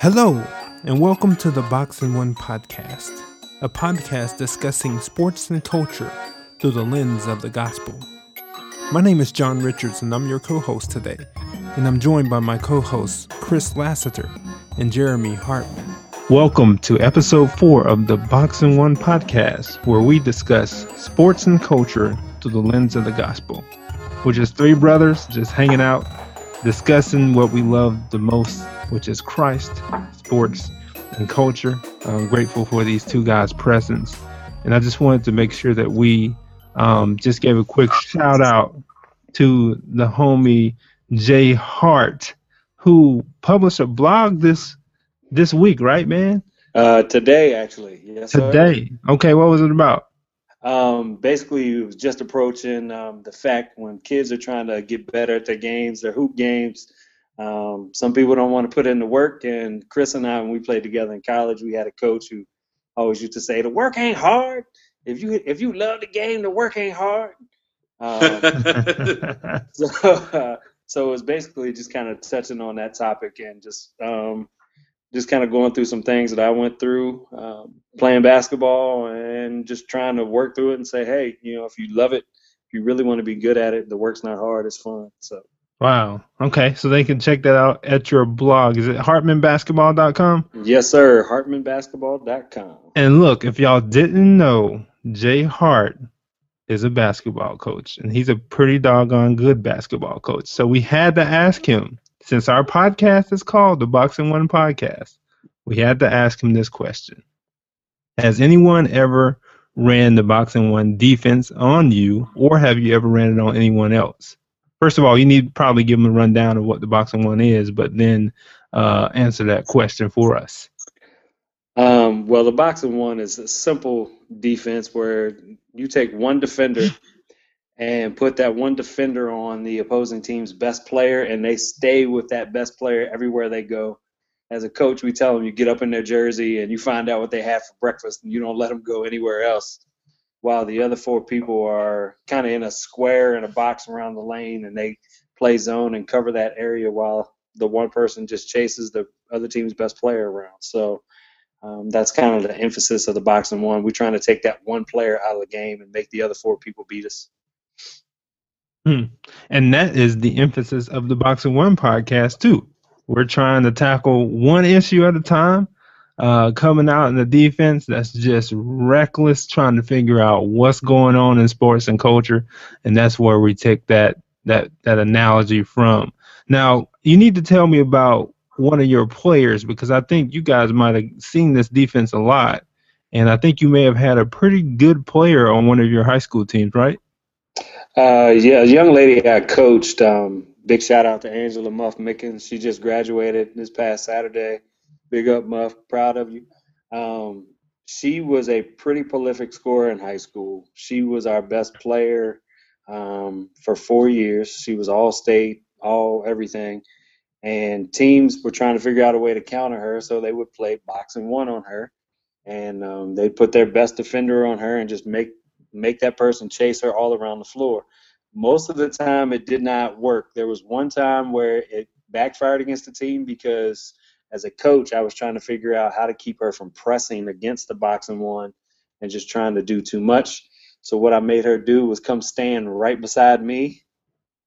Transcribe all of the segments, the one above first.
Hello, and welcome to the Box and One podcast, a podcast discussing sports and culture through the lens of the gospel. My name is John Richards, and I'm your co host today, and I'm joined by my co hosts, Chris Lassiter and Jeremy Hartman. Welcome to episode four of the Box and One podcast, where we discuss sports and culture through the lens of the gospel. We're just three brothers just hanging out, discussing what we love the most, which is Christ, sports, and culture. I'm grateful for these two guys' presence. And I just wanted to make sure that we um, just gave a quick shout out to the homie Jay Hart, who published a blog this this week, right, man? Uh, today, actually. Yes. Today. Sir. Okay, what was it about? Um, basically, it was just approaching um, the fact when kids are trying to get better at their games, their hoop games. Um, some people don't want to put in the work, and Chris and I, when we played together in college, we had a coach who always used to say, "The work ain't hard. If you if you love the game, the work ain't hard." Um, so, uh, so it was basically just kind of touching on that topic and just um, just kind of going through some things that I went through um, playing basketball and just trying to work through it and say, hey, you know, if you love it, if you really want to be good at it, the work's not hard, it's fun. So. Wow. Okay. So they can check that out at your blog. Is it hartmanbasketball.com? Yes, sir. Hartmanbasketball.com. And look, if y'all didn't know, Jay Hart is a basketball coach, and he's a pretty doggone good basketball coach. So we had to ask him since our podcast is called the Box and One Podcast, we had to ask him this question Has anyone ever ran the Box and One defense on you, or have you ever ran it on anyone else? First of all, you need probably give them a rundown of what the Box and One is, but then uh, answer that question for us. Um, well, the Box and One is a simple defense where you take one defender and put that one defender on the opposing team's best player, and they stay with that best player everywhere they go. As a coach, we tell them you get up in their jersey and you find out what they have for breakfast, and you don't let them go anywhere else. While the other four people are kind of in a square in a box around the lane, and they play zone and cover that area while the one person just chases the other team's best player around. So um, that's kind of the emphasis of the box and one. We're trying to take that one player out of the game and make the other four people beat us. Hmm. And that is the emphasis of the Box and One podcast too. We're trying to tackle one issue at a time. Uh, coming out in the defense that's just reckless, trying to figure out what's going on in sports and culture, and that's where we take that that that analogy from. Now, you need to tell me about one of your players because I think you guys might have seen this defense a lot, and I think you may have had a pretty good player on one of your high school teams, right? Uh, yeah, a young lady I coached. Um, big shout out to Angela Muff Mickens. She just graduated this past Saturday. Big up, Muff. Proud of you. Um, she was a pretty prolific scorer in high school. She was our best player um, for four years. She was all state, all everything. And teams were trying to figure out a way to counter her, so they would play box and one on her. And um, they'd put their best defender on her and just make make that person chase her all around the floor. Most of the time, it did not work. There was one time where it backfired against the team because, as a coach, I was trying to figure out how to keep her from pressing against the box and one and just trying to do too much. So, what I made her do was come stand right beside me,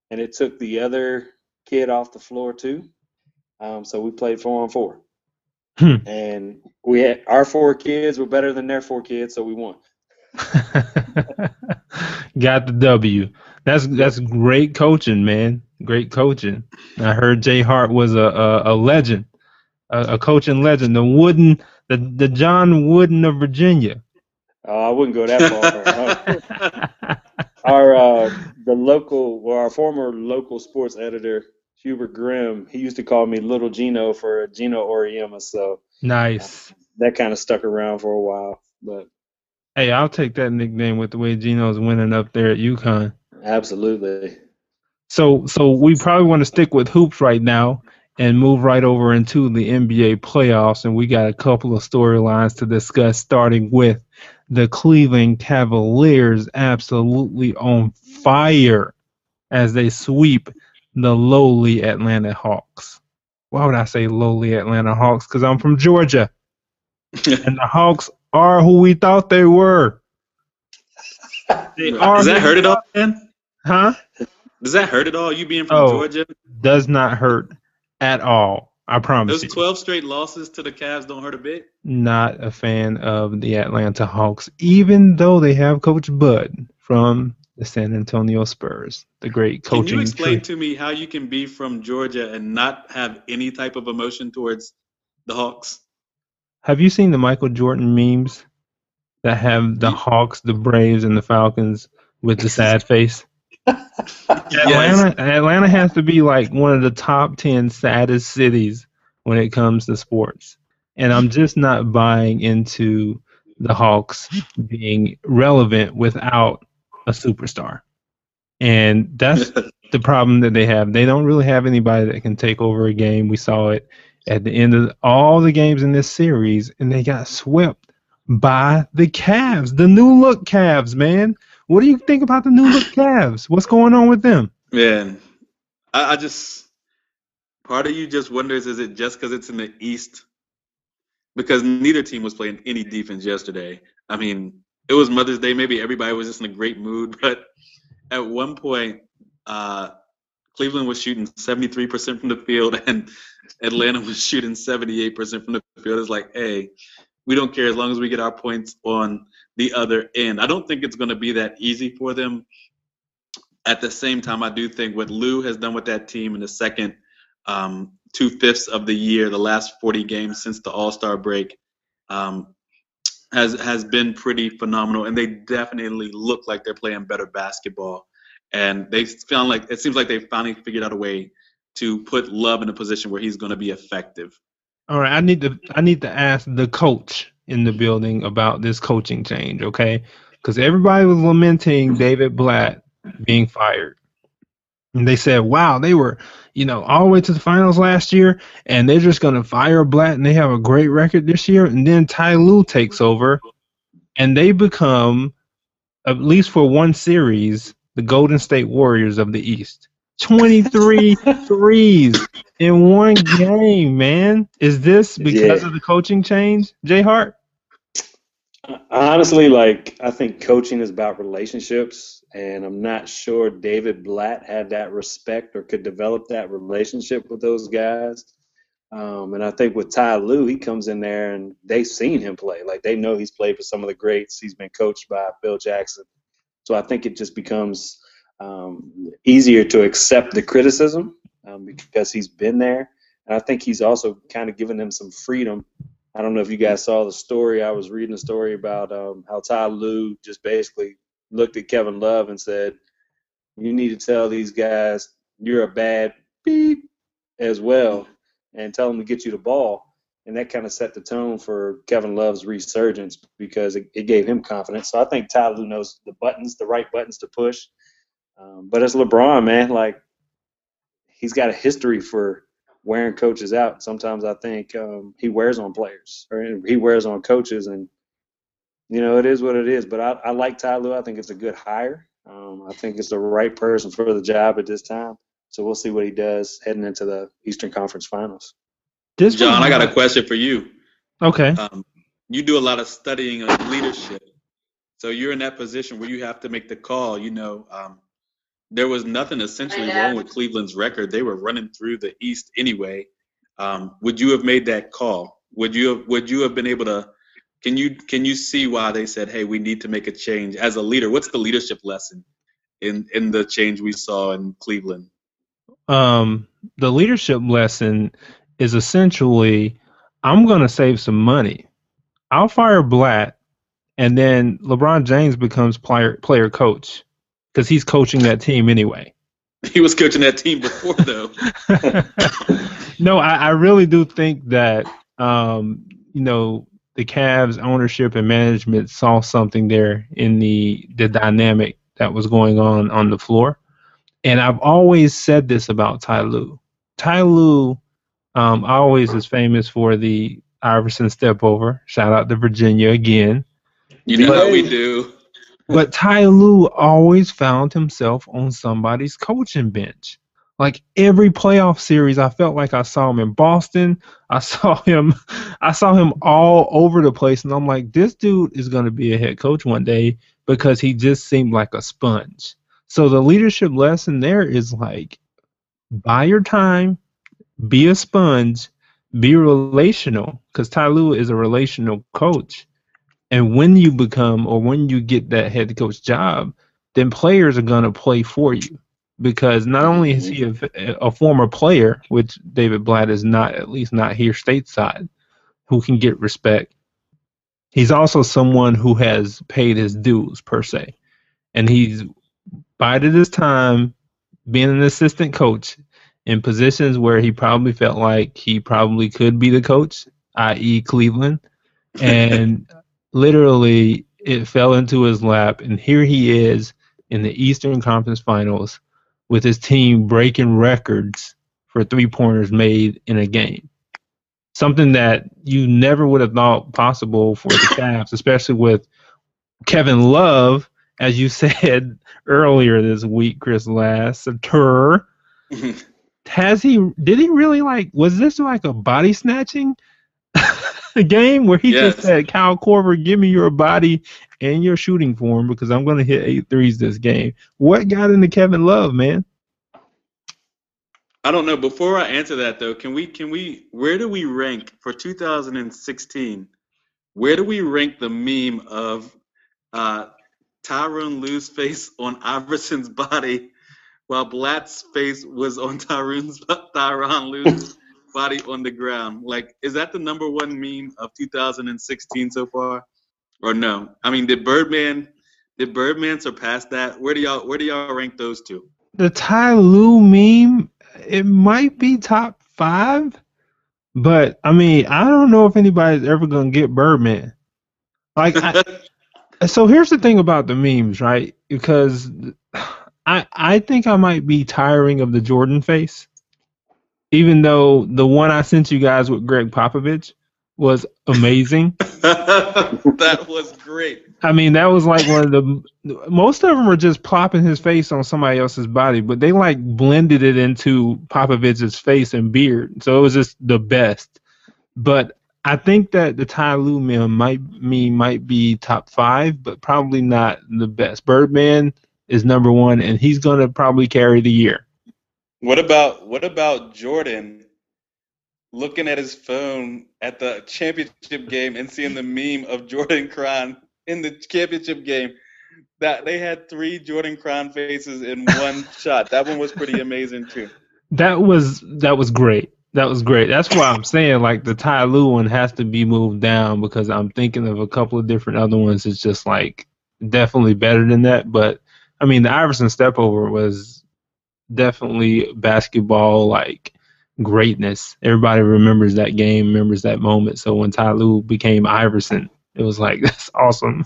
and it took the other kid off the floor too. Um, so we played four on four. Hmm. And we had our four kids were better than their four kids, so we won. Got the W. That's that's great coaching, man. Great coaching. I heard Jay Hart was a a, a legend, a, a, coaching legend. The Wooden, the the John Wooden of Virginia. Oh, I wouldn't go that far. our uh, the local, well, our former local sports editor Hubert Grimm, he used to call me Little Geno for Geno Auriemma. So nice. Uh, that kind of stuck around for a while, but Hey, I'll take that nickname with the way Geno's winning up there at UConn. Absolutely. So, so we probably want to stick with hoops right now and move right over into the NBA playoffs. And we got a couple of storylines to discuss, starting with the Cleveland Cavaliers absolutely on fire as they sweep the lowly Atlanta Hawks. why would I say lowly Atlanta Hawks? Because I'm from Georgia, and the Hawks are who we thought they were. They Does that hurt at all, man? Huh? Does that hurt at all? You being from oh, Georgia? Does not hurt at all. I promise. You. Those 12 straight losses to the Cavs don't hurt a bit. Not a fan of the Atlanta Hawks, even though they have Coach Bud from the San Antonio Spurs, the great coaching. Can you explain tree. to me how you can be from Georgia and not have any type of emotion towards the Hawks? Have you seen the Michael Jordan memes that have the Hawks, the Braves, and the Falcons with the sad face? Atlanta, Atlanta has to be like one of the top ten saddest cities when it comes to sports, and I'm just not buying into the Hawks being relevant without a superstar, and that's the problem that they have. They don't really have anybody that can take over a game. We saw it at the end of all the games in this series, and they got swept by the Cavs, the new look Cavs, man. What do you think about the new look Cavs? What's going on with them? Man, I, I just part of you just wonders is it just because it's in the East? Because neither team was playing any defense yesterday. I mean, it was Mother's Day. Maybe everybody was just in a great mood, but at one point, uh, Cleveland was shooting 73% from the field and Atlanta was shooting 78% from the field. It's like, hey, we don't care as long as we get our points on the other end. I don't think it's going to be that easy for them. At the same time, I do think what Lue has done with that team in the second um, two fifths of the year, the last 40 games since the All Star break, um, has has been pretty phenomenal. And they definitely look like they're playing better basketball. And they found like it seems like they finally figured out a way to put Love in a position where he's going to be effective. All right, I need to I need to ask the coach in the building about this coaching change, okay? Because everybody was lamenting David Blatt being fired. And they said, wow, they were, you know, all the way to the finals last year, and they're just going to fire Blatt, and they have a great record this year. And then Ty Lue takes over, and they become, at least for one series, the Golden State Warriors of the East. 23 threes in one game, man. Is this because yeah. of the coaching change, Jay Hart? Honestly, like I think coaching is about relationships, and I'm not sure David Blatt had that respect or could develop that relationship with those guys. Um, and I think with Ty Lue, he comes in there and they've seen him play. Like they know he's played for some of the greats. He's been coached by Phil Jackson. So I think it just becomes um, easier to accept the criticism um, because he's been there. And I think he's also kind of given them some freedom. I don't know if you guys saw the story. I was reading a story about um, how Ty Lue just basically looked at Kevin Love and said, "You need to tell these guys you're a bad beep as well, and tell them to get you the ball." And that kind of set the tone for Kevin Love's resurgence because it, it gave him confidence. So I think Ty Lue knows the buttons, the right buttons to push um, but it's LeBron, man. Like he's got a history for wearing coaches out. Sometimes I think um, he wears on players or he wears on coaches, and you know it is what it is. But I, I like Ty Lue. I think it's a good hire. Um, I think it's the right person for the job at this time. So we'll see what he does heading into the Eastern Conference Finals. This John, I got a question for you. Okay. Um, you do a lot of studying of leadership, so you're in that position where you have to make the call. You know, um, there was nothing essentially wrong with Cleveland's record. They were running through the East anyway. Um, would you have made that call? Would you have, would you have been able to? Can you can you see why they said, "Hey, we need to make a change"? As a leader, what's the leadership lesson in in the change we saw in Cleveland? Um, the leadership lesson is essentially, I'm going to save some money. I'll fire Blatt, and then LeBron James becomes player player coach because he's coaching that team anyway. He was coaching that team before, though. no, I, I, really do think that um, you know the Cavs ownership and management saw something there in the the dynamic that was going on on the floor. And I've always said this about Ty Lue. Ty Lue um, always is famous for the Iverson step over. Shout out to Virginia again. You know but, how we do. But Ty Lue always found himself on somebody's coaching bench. Like every playoff series, I felt like I saw him in Boston. I saw him, I saw him all over the place, and I'm like, this dude is going to be a head coach one day because he just seemed like a sponge. So the leadership lesson there is like, buy your time, be a sponge, be relational, because Ty Lue is a relational coach. And when you become or when you get that head coach job, then players are going to play for you. Because not only is he a, mm-hmm. a, former player, which David Blatt is not, at least not here stateside, who can get respect, he's also someone who has paid his dues per se, and he's bided his time being an assistant coach in positions where he probably felt like he probably could be the coach, i.e., Cleveland, and literally it fell into his lap, and here he is in the Eastern Conference Finals with his team breaking records for three pointers made in a game. Something that you never would have thought possible for the Cavs, especially with Kevin Love, as you said earlier this week, Chris Lassiter. Has he? Did he really like? Was this like a body snatching game where he yes. just said, "Kyle Korver, give me your body and your shooting form because I'm going to hit eight threes this game." What got into Kevin Love, man? I don't know. Before I answer that though, can we can we where do we rank for 2016? Where do we rank the meme of uh, Tyronn Lue's face on Iverson's body while Blatt's face was on Tyronn's Tyronn Lue's body on the ground? Like, is that the number one meme of 2016 so far, or no? I mean, did Birdman did Birdman surpass that? Where do y'all where do y'all rank those two? The Ty Lue meme it might be top five, but I mean, I don't know if anybody's ever gonna get Birdman. Like, I, so here's the thing about the memes, right? Because I I think I might be tiring of the Jordan face, even though the one I sent you guys with Gregg Popovich was amazing. that was great. I mean, that was like one of the most of them were just plopping his face on somebody else's body, but they like blended it into Popovich's face and beard, so it was just the best. But I think that the Ty Lue meme might me might be top five, but probably not the best. Birdman is number one, and he's gonna probably carry the year. What about what about Jordan looking at his phone at the championship game and seeing the meme of Jordan crying in the championship game. That they had three Jordan Cron faces in one shot. That one was pretty amazing too. That was that was great. That was great. That's why I'm saying like the Ty Lue one has to be moved down because I'm thinking of a couple of different other ones. It's just like definitely better than that. But I mean, the Iverson step over was definitely basketball like greatness. Everybody remembers that game, remembers that moment. So when Ty Lue became Iverson, it was like that's awesome.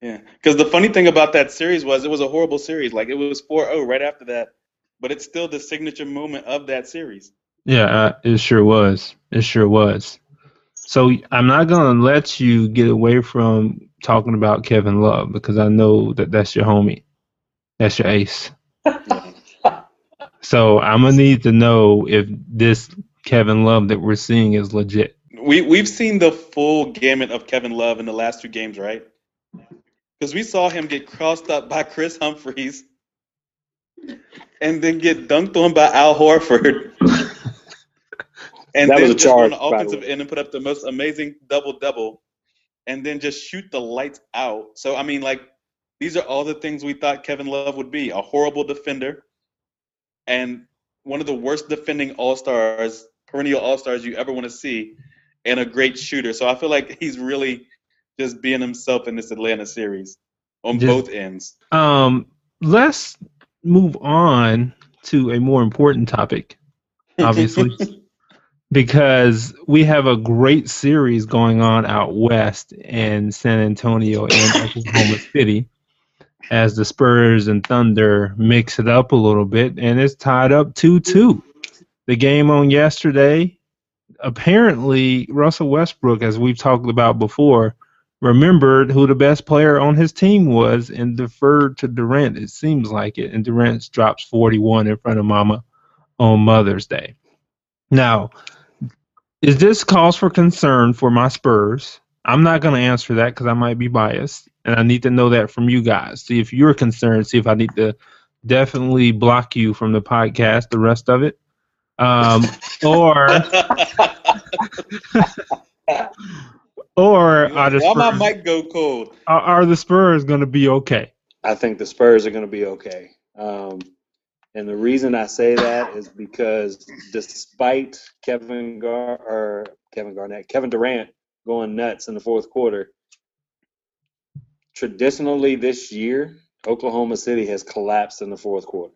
Yeah, because the funny thing about that series was it was a horrible series. Like it was 4-0 right after that, but it's still the signature moment of that series. Yeah, uh, it sure was. It sure was. So I'm not gonna let you get away from talking about Kevin Love because I know that that's your homie, that's your ace. so I'm gonna need to know if this Kevin Love that we're seeing is legit we we've seen the full gamut of Kevin Love in the last two games, right? Because we saw him get crossed up by Kris Humphries and then get dunked on by Al Horford. and that then was a just charge, on the offensive end and put up the most amazing double double and then just shoot the lights out. So I mean like these are all the things we thought Kevin Love would be, a horrible defender and one of the worst defending all-stars, perennial all-stars you ever want to see and a great shooter. So I feel like he's really just being himself in this Atlanta series on just, both ends. Um, let's move on to a more important topic, obviously, because we have a great series going on out west in San Antonio and Oklahoma City as the Spurs and Thunder mix it up a little bit, and it's tied up 2 2. The game on yesterday apparently Russell Westbrook, as we've talked about before, remembered who the best player on his team was and deferred to Durant. It seems like it. And Durant drops 41 in front of Mama on Mother's Day. Now, is this cause for concern for my Spurs? I'm not going to answer that because I might be biased, and I need to know that from you guys. See if you're concerned. See if I need to definitely block you from the podcast, the rest of it, um, or or are the Why my mic go cold? are, are the Spurs going to be okay? I think the Spurs are going to be okay. Um, and the reason I say that is because despite Kevin Gar or Kevin Garnett, Kevin Durant going nuts in the fourth quarter, traditionally this year, Oklahoma City has collapsed in the fourth quarter.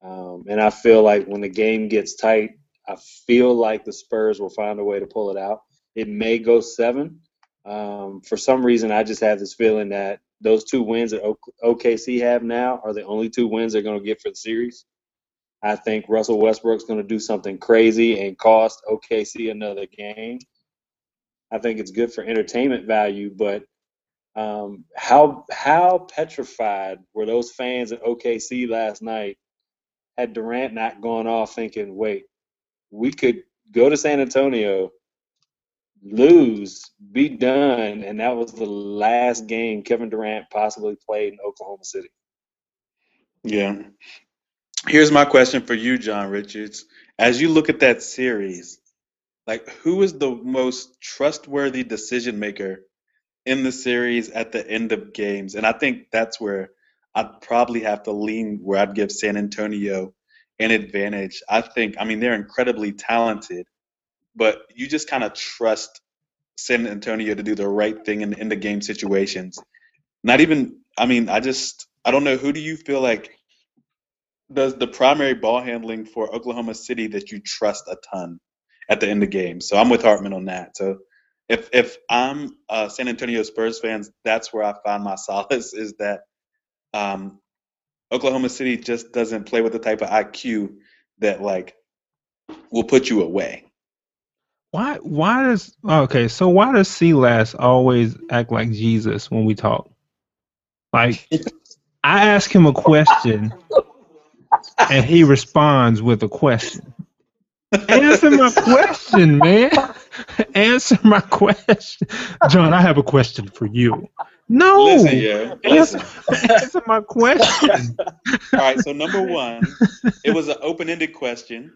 Um, and I feel like when the game gets tight, I feel like the Spurs will find a way to pull it out. It may go seven. Um, for some reason, I just have this feeling that those two wins that OKC have now are the only two wins they're going to get for the series. I think Russell Westbrook's going to do something crazy and cost OKC another game. I think it's good for entertainment value, but um, how how petrified were those fans at OKC last night? Had Durant not gone off, thinking, "Wait, we could go to San Antonio, lose, be done," and that was the last game Kevin Durant possibly played in Oklahoma City. Yeah. Here's my question for you, John Richards. As you look at that series, like who is the most trustworthy decision maker in the series at the end of games? And I think that's where I'd probably have to lean where I'd give San Antonio an advantage. I think, I mean, they're incredibly talented, but you just kind of trust San Antonio to do the right thing in, in the game situations. Not even, I mean, I just, I don't know. Who do you feel like does the primary ball handling for Oklahoma City that you trust a ton at the end of games? So I'm with Hartman on that. So if if I'm uh, San Antonio Spurs fans, that's where I find my solace is that um, Oklahoma City just doesn't play with the type of IQ that like will put you away. Why? Why does okay? So why does Silas always act like Jesus when we talk? Like, I ask him a question, and he responds with a question. Answer my question, man. Answer my question, John. I have a question for you. No, Listen, yeah. answer, Listen. answer my question. All right. So number one, it was an open-ended question,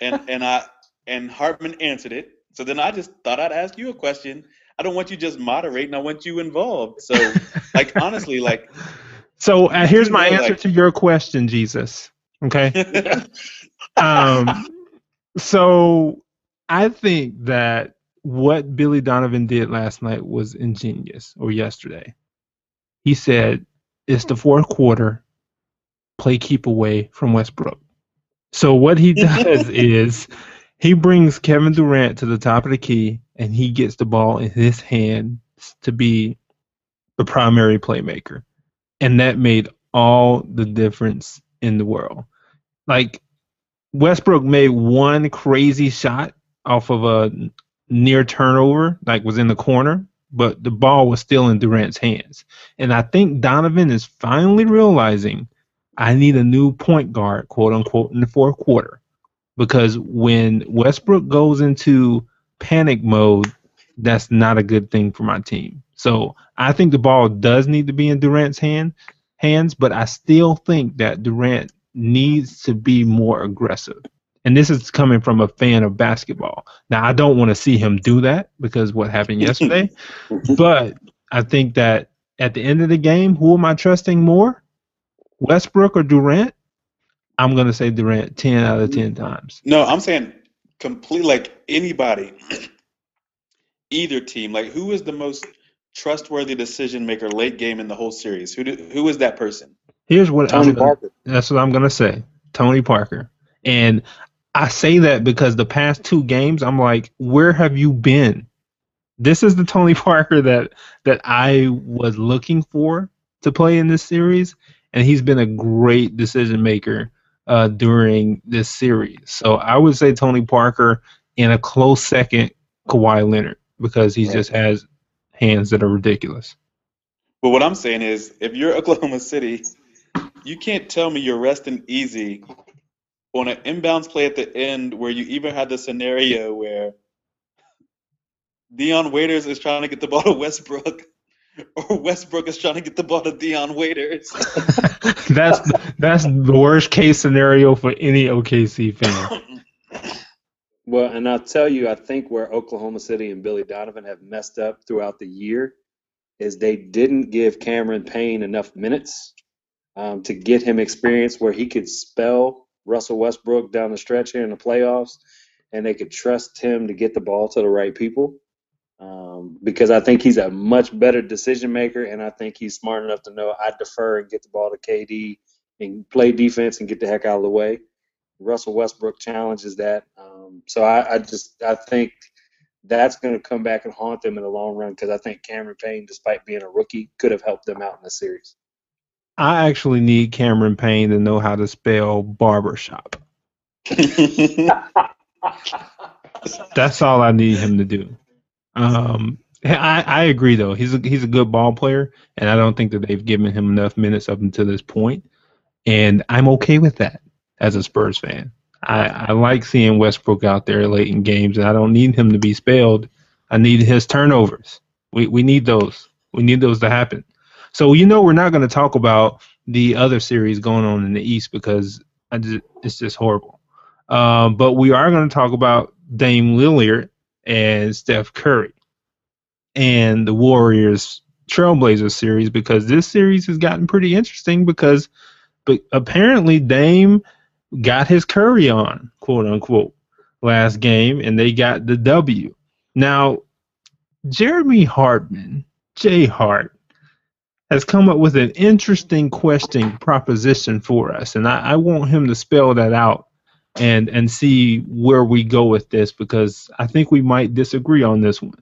and and I and Hartman answered it. So then I just thought I'd ask you a question. I don't want you just moderating. I want you involved. So, like honestly, like So uh, here's my know, answer like- to your question, Jesus. Okay. um, so I think that what Billy Donovan did last night was ingenious, or yesterday. He said, "It's the fourth quarter. Play keep away from Westbrook." So what he does is he brings Kevin Durant to the top of the key, and he gets the ball in his hands to be the primary playmaker, and that made all the difference in the world. Like Westbrook made one crazy shot off of a near turnover, like was in the corner, but the ball was still in Durant's hands. And I think Donovan is finally realizing I need a new point guard, quote unquote, in the fourth quarter. Because when Westbrook goes into panic mode, that's not a good thing for my team. So I think the ball does need to be in Durant's hand hands, but I still think that Durant needs to be more aggressive. And this is coming from a fan of basketball. Now, I don't want to see him do that because what happened yesterday, but I think that at the end of the game, who am I trusting more? Westbrook or Durant? I'm going to say Durant 10 out of 10 mm-hmm. times. no, I'm saying complete like anybody, either team. Like who is the most trustworthy decision maker late game in the whole series? Who do, who is that person? Here's what Tony I'm gonna, Parker. That's what I'm gonna say. Tony Parker. And I say that because the past two games, I'm like, where have you been? This is the Tony Parker that that I was looking for to play in this series, and he's been a great decision maker uh, during this series. So I would say Tony Parker in a close second, Kawhi Leonard, because he Right. just has hands that are ridiculous. But what I'm saying is, if you're Oklahoma City, you can't tell me you're resting easy on an inbounds play at the end where you even had the scenario where Dion Waiters is trying to get the ball to Westbrook, or Westbrook is trying to get the ball to Dion Waiters. that's that's the worst case scenario for any OKC fan. Well, and I'll tell you, I think where Oklahoma City and Billy Donovan have messed up throughout the year is they didn't give Cameron Payne enough minutes um, to get him experience where he could spell Russell Westbrook down the stretch here in the playoffs, and they could trust him to get the ball to the right people. Um, because I think he's a much better decision maker, and I think he's smart enough to know I defer and get the ball to KD and play defense and get the heck out of the way. Russell Westbrook challenges that. Um, so I, I, just I think that's going to come back and haunt them in the long run because I think Cameron Payne, despite being a rookie, could have helped them out in the series. I actually need Cameron Payne to know how to spell barbershop. that's all I need him to do. Um, I, I agree though. He's a he's a good ball player, and I don't think that they've given him enough minutes up until this point, and I'm okay with that as a Spurs fan. I, I like seeing Westbrook out there late in games, and I don't need him to be spelled. I need his turnovers. We we need those. We need those to happen. So you know we're not going to talk about the other series going on in the East because just, it's just horrible. Um, but we are going to talk about Dame Lillard and Steph Curry and the Warriors Trailblazers series because this series has gotten pretty interesting because but apparently Dame got his Curry on, quote unquote, last game, and they got the W. Now, Jeremy Hartman, J Hart, has come up with an interesting question proposition for us, and I, I want him to spell that out and and see where we go with this because I think we might disagree on this one.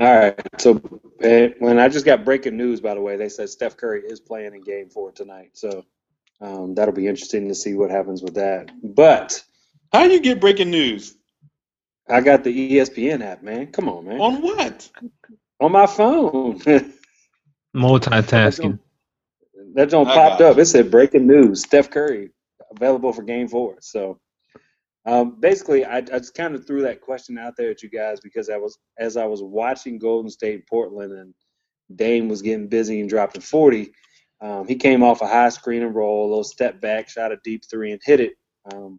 All right. So uh, when I just got breaking news, by the way, they said Steph Curry is playing in Game Four tonight. So um, that'll be interesting to see what happens with that. But how do you get breaking news? I got the ESPN app, man. Come on, man. On what? On my phone. Multitasking. That don't popped up. It said breaking news: Steph Curry available for Game Four. So um, basically, I, I just kind of threw that question out there at you guys because I was as I was watching Golden State Portland and Dame was getting busy and dropping forty. Um, he came off a high screen and roll, a little step back, shot a deep three, and hit it. Um,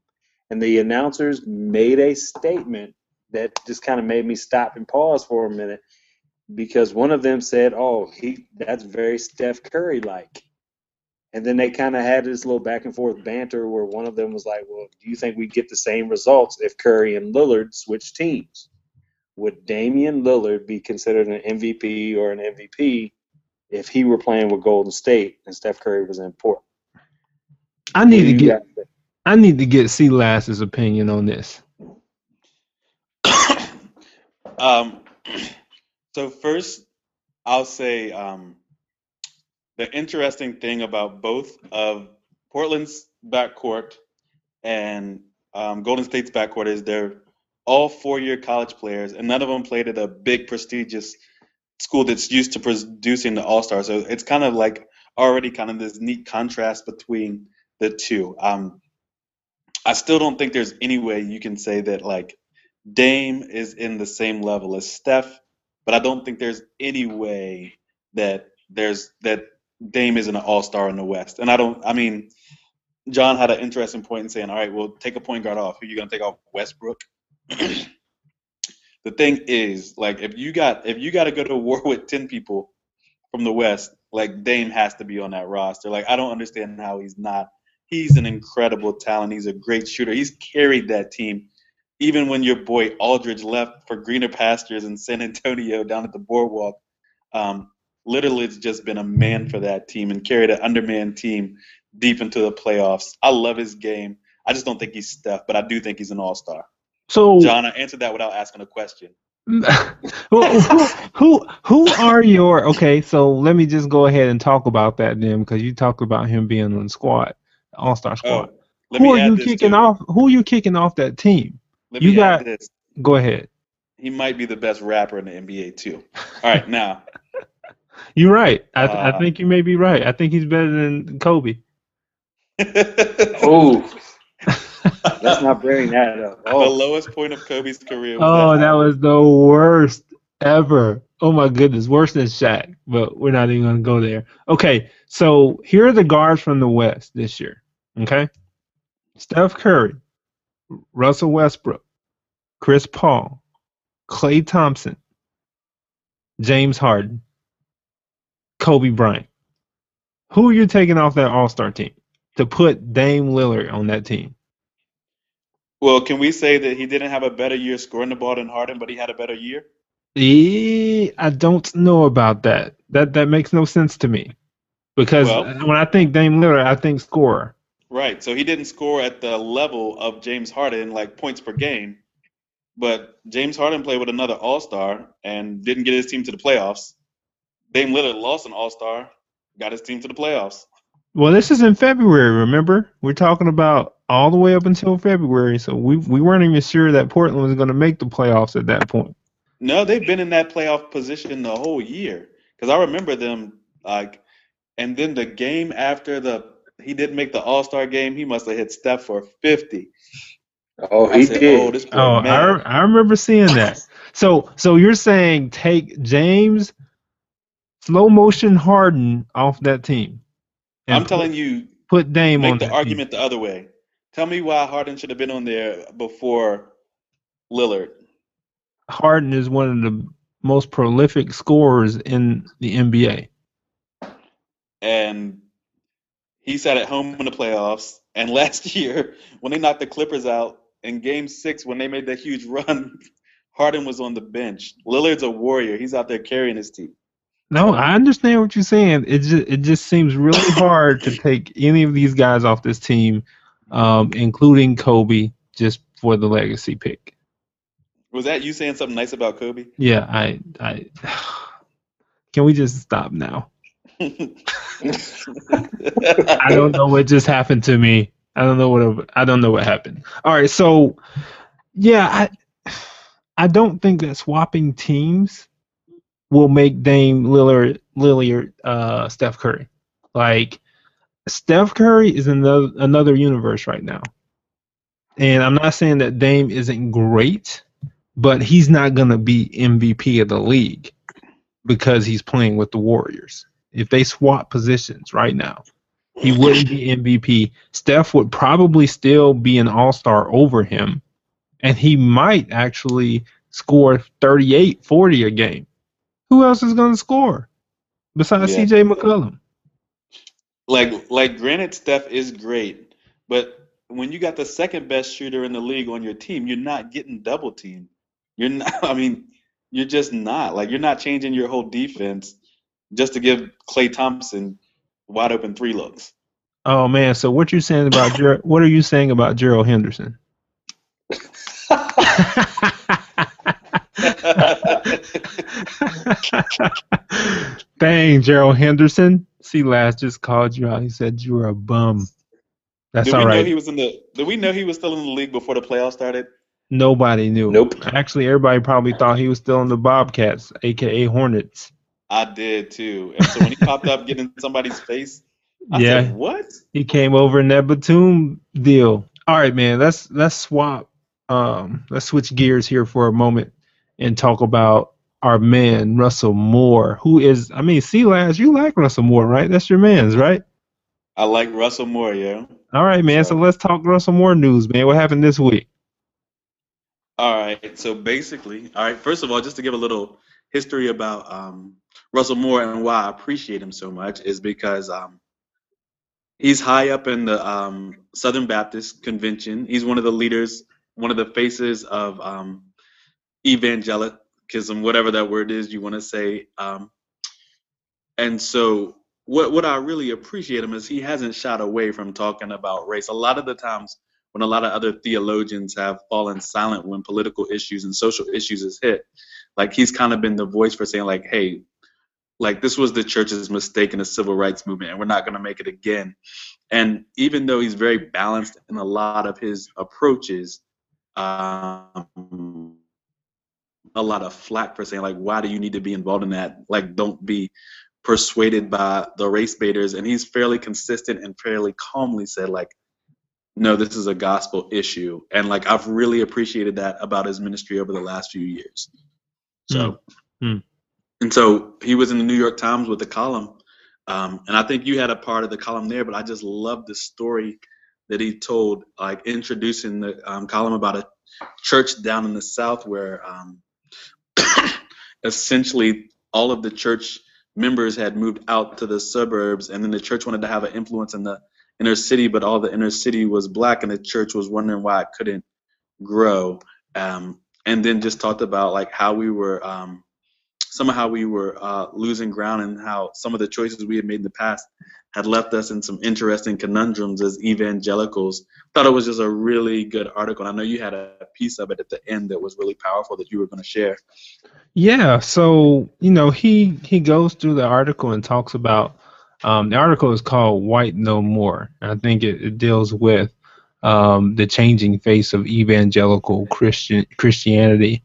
and the announcers made a statement that just kind of made me stop and pause for a minute because one of them said, "Oh, he that's very Steph Curry like." And then they kind of had this little back and forth banter where one of them was like, "Well, do you think we get the same results if Curry and Lillard switch teams? Would Damian Lillard be considered an MVP or an MVP if he were playing with Golden State and Steph Curry was in Portland. I need to get I need to get C Last's opinion on this. um so first I'll say um the interesting thing about both of Portland's backcourt and um, Golden State's backcourt is they're all four-year college players, and none of them played at a big, prestigious school that's used to producing the all stars. So it's kind of like already kind of this neat contrast between the two. Um, I still don't think there's any way you can say that like Dame is in the same level as Steph, but I don't think there's any way that there's that Dame isn't an all star in the West. And I don't. I mean, John had an interesting point in saying, "All right, well, take a point guard off. Who are you gonna take off? Westbrook." the thing is, like, if you got if you got to go to war with ten people from the West, like Dame has to be on that roster. Like, I don't understand how he's not. He's an incredible talent. He's a great shooter. He's carried that team. Even when your boy Aldridge left for greener pastures in San Antonio down at the boardwalk, um, literally it's just been a man for that team and carried an undermanned team deep into the playoffs. I love his game. I just don't think he's Steph, but I do think he's an all star. So, John, I answered that without asking a question. who, who who are your okay? So let me just go ahead and talk about that then, because you talked about him being on the squad, All Star oh, squad. Oh, who are you kicking too. off? Who are you kicking off that team? Let you got. This. Go ahead. he might be the best rapper in the NBA too. All right, now. You're right. I, th- I Uh, think you may be right. I think he's better than Kobe. Oh, let's not bring that up. The Oh, lowest point of Kobe's career. Was Oh, at that was the worst ever. Oh my goodness, worse than Shaq. But we're not even gonna go there. Okay, so here are the guards from the West this year. Okay, Steph Curry, Russell Westbrook, Chris Paul, Klay Thompson, James Harden, Kobe Bryant. Who are you taking off that All Star team to put Dame Lillard on that team? Well, can we say that he didn't have a better year scoring the ball than Harden, but he had a better year? Eh, I don't know about that. That that makes no sense to me. Because Well- when I think Dame Lillard, I think scorer. Right. So he didn't score at the level of James Harden, like points per game. But James Harden played with another All Star and didn't get his team to the playoffs. Dame Lillard lost an All Star, got his team to the playoffs. Well, this is in February. Remember, we're talking about all the way up until February. So we we weren't even sure that Portland was going to make the playoffs at that point. No, they've been in that playoff position the whole year. Because I remember them like, and then the game after the he didn't make the All Star game, he must have hit Steph for fifty. oh, I he said, did. "Oh, this Oh, I, re- I remember seeing that. So so you're saying take James slow motion Harden off that team. I'm telling you, put Dame on make the that argument the other way. Tell me why Harden should have been on there before Lillard. Harden is one of the most prolific scorers in the NBA. And he sat at home in the playoffs. And last year, when they knocked the Clippers out in game six, when they made that huge run, Harden was on the bench. Lillard's a warrior. He's out there carrying his team. No, I understand what you're saying. It just it just seems really hard to take any of these guys off this team, um, including Kobe, just for the legacy pick. Was that you saying something nice about Kobe? Yeah, I I can we just stop now? I don't know what just happened to me. I don't know what I don't know what happened. All right, so yeah, I I don't think that swapping teams will make Dame Lillard Lillard uh Steph Curry. Like Steph Curry is another another universe right now. And I'm not saying that Dame isn't great, but he's not to be MVP of the league because he's playing with the Warriors. If they swap positions right now, he wouldn't be MVP. Steph would probably still be an all star over him, and he might actually score 38, 40 a game. Who else is going to score besides Yeah. CJ McCollum? like like granted Steph is great, but when you got the second best shooter in the league on your team, you're not getting double teamed. You're not I mean, you're just not. Like you're not changing your whole defense just to give Klay Thompson wide open three looks. Oh man, so what you saying about Ger- what are you saying about Gerald Henderson? Dang, Gerald Henderson. See, last just called you out. He said you were a bum. That's Did we know he was in the did we know he was still in the league before the playoffs started? Nobody knew. Nope. Actually, everybody probably thought he was still in the Bobcats, aka Hornets. I did too. And so when he popped up getting somebody's face, I Yeah. said, What? He came over in that Batum deal. All right, man. Let's let's swap. Um, let's switch gears here for a moment and talk about our man Russell Moore, who is. I mean, see, Laz, you like Russell Moore, right? That's your man's, right? I like Russell Moore, yeah. All right, man. So let's talk Russell Moore news, man. What happened this week? All right. So basically, all right. First of all, just to give a little history about um, Russell Moore and why I appreciate him so much is because um, he's high up in the um, Southern Baptist Convention. He's one of the leaders, one of the faces of um, evangelicalism, whatever that word is you want to say. Um, and so, what what I really appreciate him is he hasn't shied away from talking about race. A lot of the times when a lot of other theologians have fallen silent when political issues and social issues is hit like he's kind of been the voice for saying like hey like this was the church's mistake in the civil rights movement and we're not going to make it again and even though he's very balanced in a lot of his approaches um, a lot of flack for saying like, why do you need to be involved in that? Like, don't be persuaded by the race baiters. And he's fairly consistent and fairly calmly said like, no, this is a gospel issue. And like, I've really appreciated that about his ministry over the last few years. So, Mm. and so he was in the New York Times with the column. Um, and I think you had a part of the column there, but I just love the story that he told, like introducing the um, column about a church down in the South where um, essentially all of the church members had moved out to the suburbs, and then the church wanted to have an influence in the inner city, but all the inner city was black, and the church was wondering why it couldn't grow. Um, and then just talked about like how we were um, somehow we were uh, losing ground and how some of the choices we had made in the past had left us in some interesting conundrums as evangelicals. Thought it was just a really good article. And I know you had a piece of it at the end that was really powerful that you were going to share. Yeah, so you know he he goes through the article and talks about um, the article is called "White No More." And I think it, it deals with um, the changing face of evangelical Christian Christianity,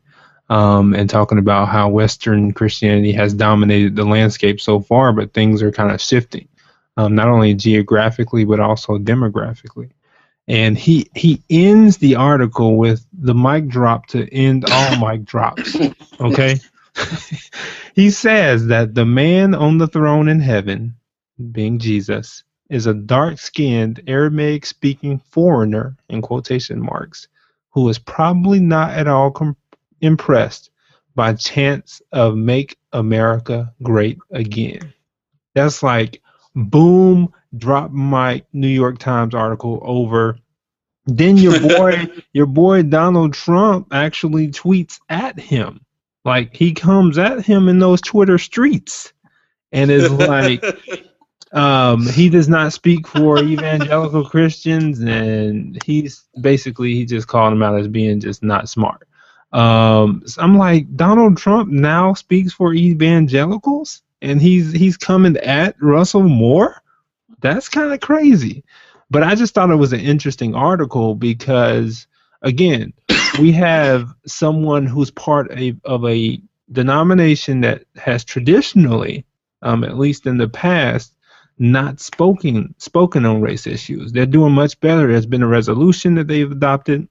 um, and talking about how Western Christianity has dominated the landscape so far, but things are kind of shifting, um, not only geographically but also demographically. And he he ends the article with the mic drop to end all mic drops. Okay. he says that the man on the throne in heaven, being Jesus, is a dark skinned Aramaic speaking foreigner, in quotation marks, who is probably not at all com- impressed by chants of Make America Great Again. That's like boom, drop my New York Times article over. Then your boy, your boy Donald Trump actually tweets at him. Like he comes at him in those Twitter streets and is like, um, he does not speak for evangelical Christians, and he's basically he just called him out as being just not smart. Um, so I'm like, Donald Trump now speaks for evangelicals, and he's he's coming at Russell Moore. That's kind of crazy. But I just thought it was an interesting article because, again, we have someone who's part of, of a denomination that has traditionally, um, at least in the past, not spoken spoken on race issues. They're doing much better. There's been a resolution that they've adopted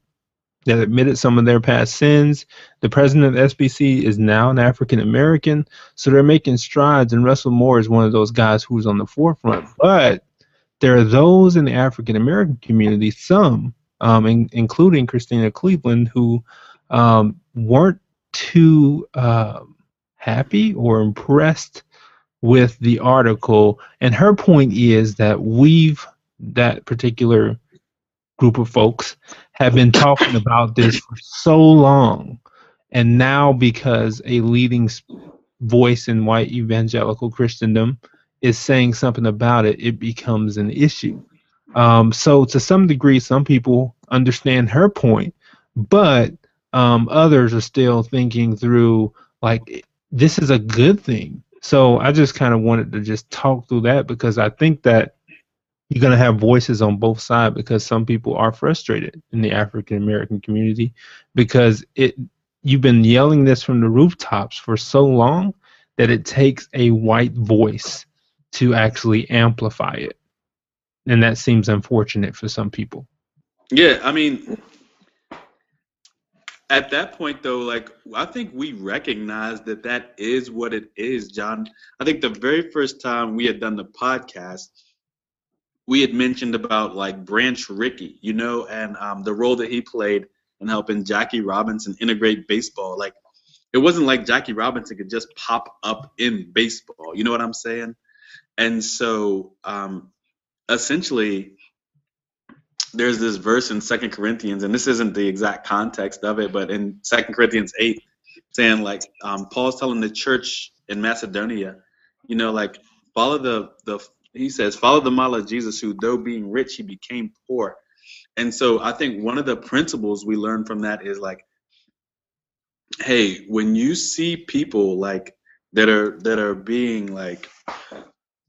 that admitted some of their past sins. The president of SBC is now an African American, so they're making strides. And Russell Moore is one of those guys who's on the forefront. But there are those in the African American community, some, um, in, including Christena Cleveland, who um, weren't too uh, happy or impressed with the article. And her point is that we've, that particular group of folks, have been talking about this for so long. And now, because a leading voice in white evangelical Christendom is saying something about it, it becomes an issue. Um, so, to some degree, some people understand her point, but um, others are still thinking through like this is a good thing. So, I just kind of wanted to just talk through that because I think that you're going to have voices on both sides because some people are frustrated in the African American community because it you've been yelling this from the rooftops for so long that it takes a white voice to actually amplify it. And that seems unfortunate for some people. Yeah, I mean, at that point though, like I think we recognize that that is what it is, John. I think the very first time we had done the podcast, we had mentioned about like Branch Rickey, you know, and um, the role that he played in helping Jackie Robinson integrate baseball. Like, it wasn't like Jackie Robinson could just pop up in baseball. You know what I'm saying? And so, um, essentially, there's this verse in Second Corinthians, and this isn't the exact context of it, but in Second Corinthians eight, saying like um, Paul's telling the church in Macedonia, you know, like follow the the he says, follow the model of Jesus, who though being rich, he became poor. And so I think one of the principles we learn from that is like, hey, when you see people like that are that are being like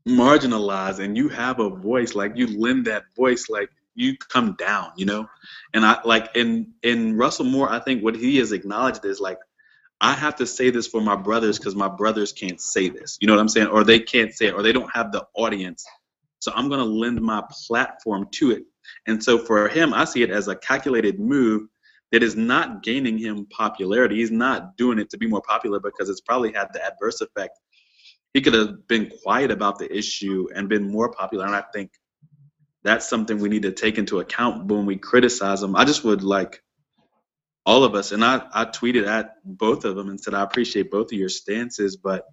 marginalized and you have a voice, like you lend that voice, like you come down, you know? And I like in in Russell Moore, I think what he has acknowledged is like I have to say this for my brothers because my brothers can't say this. You know what I'm saying? Or they can't say it, or they don't have the audience. So I'm going to lend my platform to it. And so for him, I see it as a calculated move that is not gaining him popularity. He's not doing it to be more popular because it's probably had the adverse effect. He could have been quiet about the issue and been more popular. And I think that's something we need to take into account when we criticize him. I just would like all of us, and I, I tweeted at both of them and said, I appreciate both of your stances, but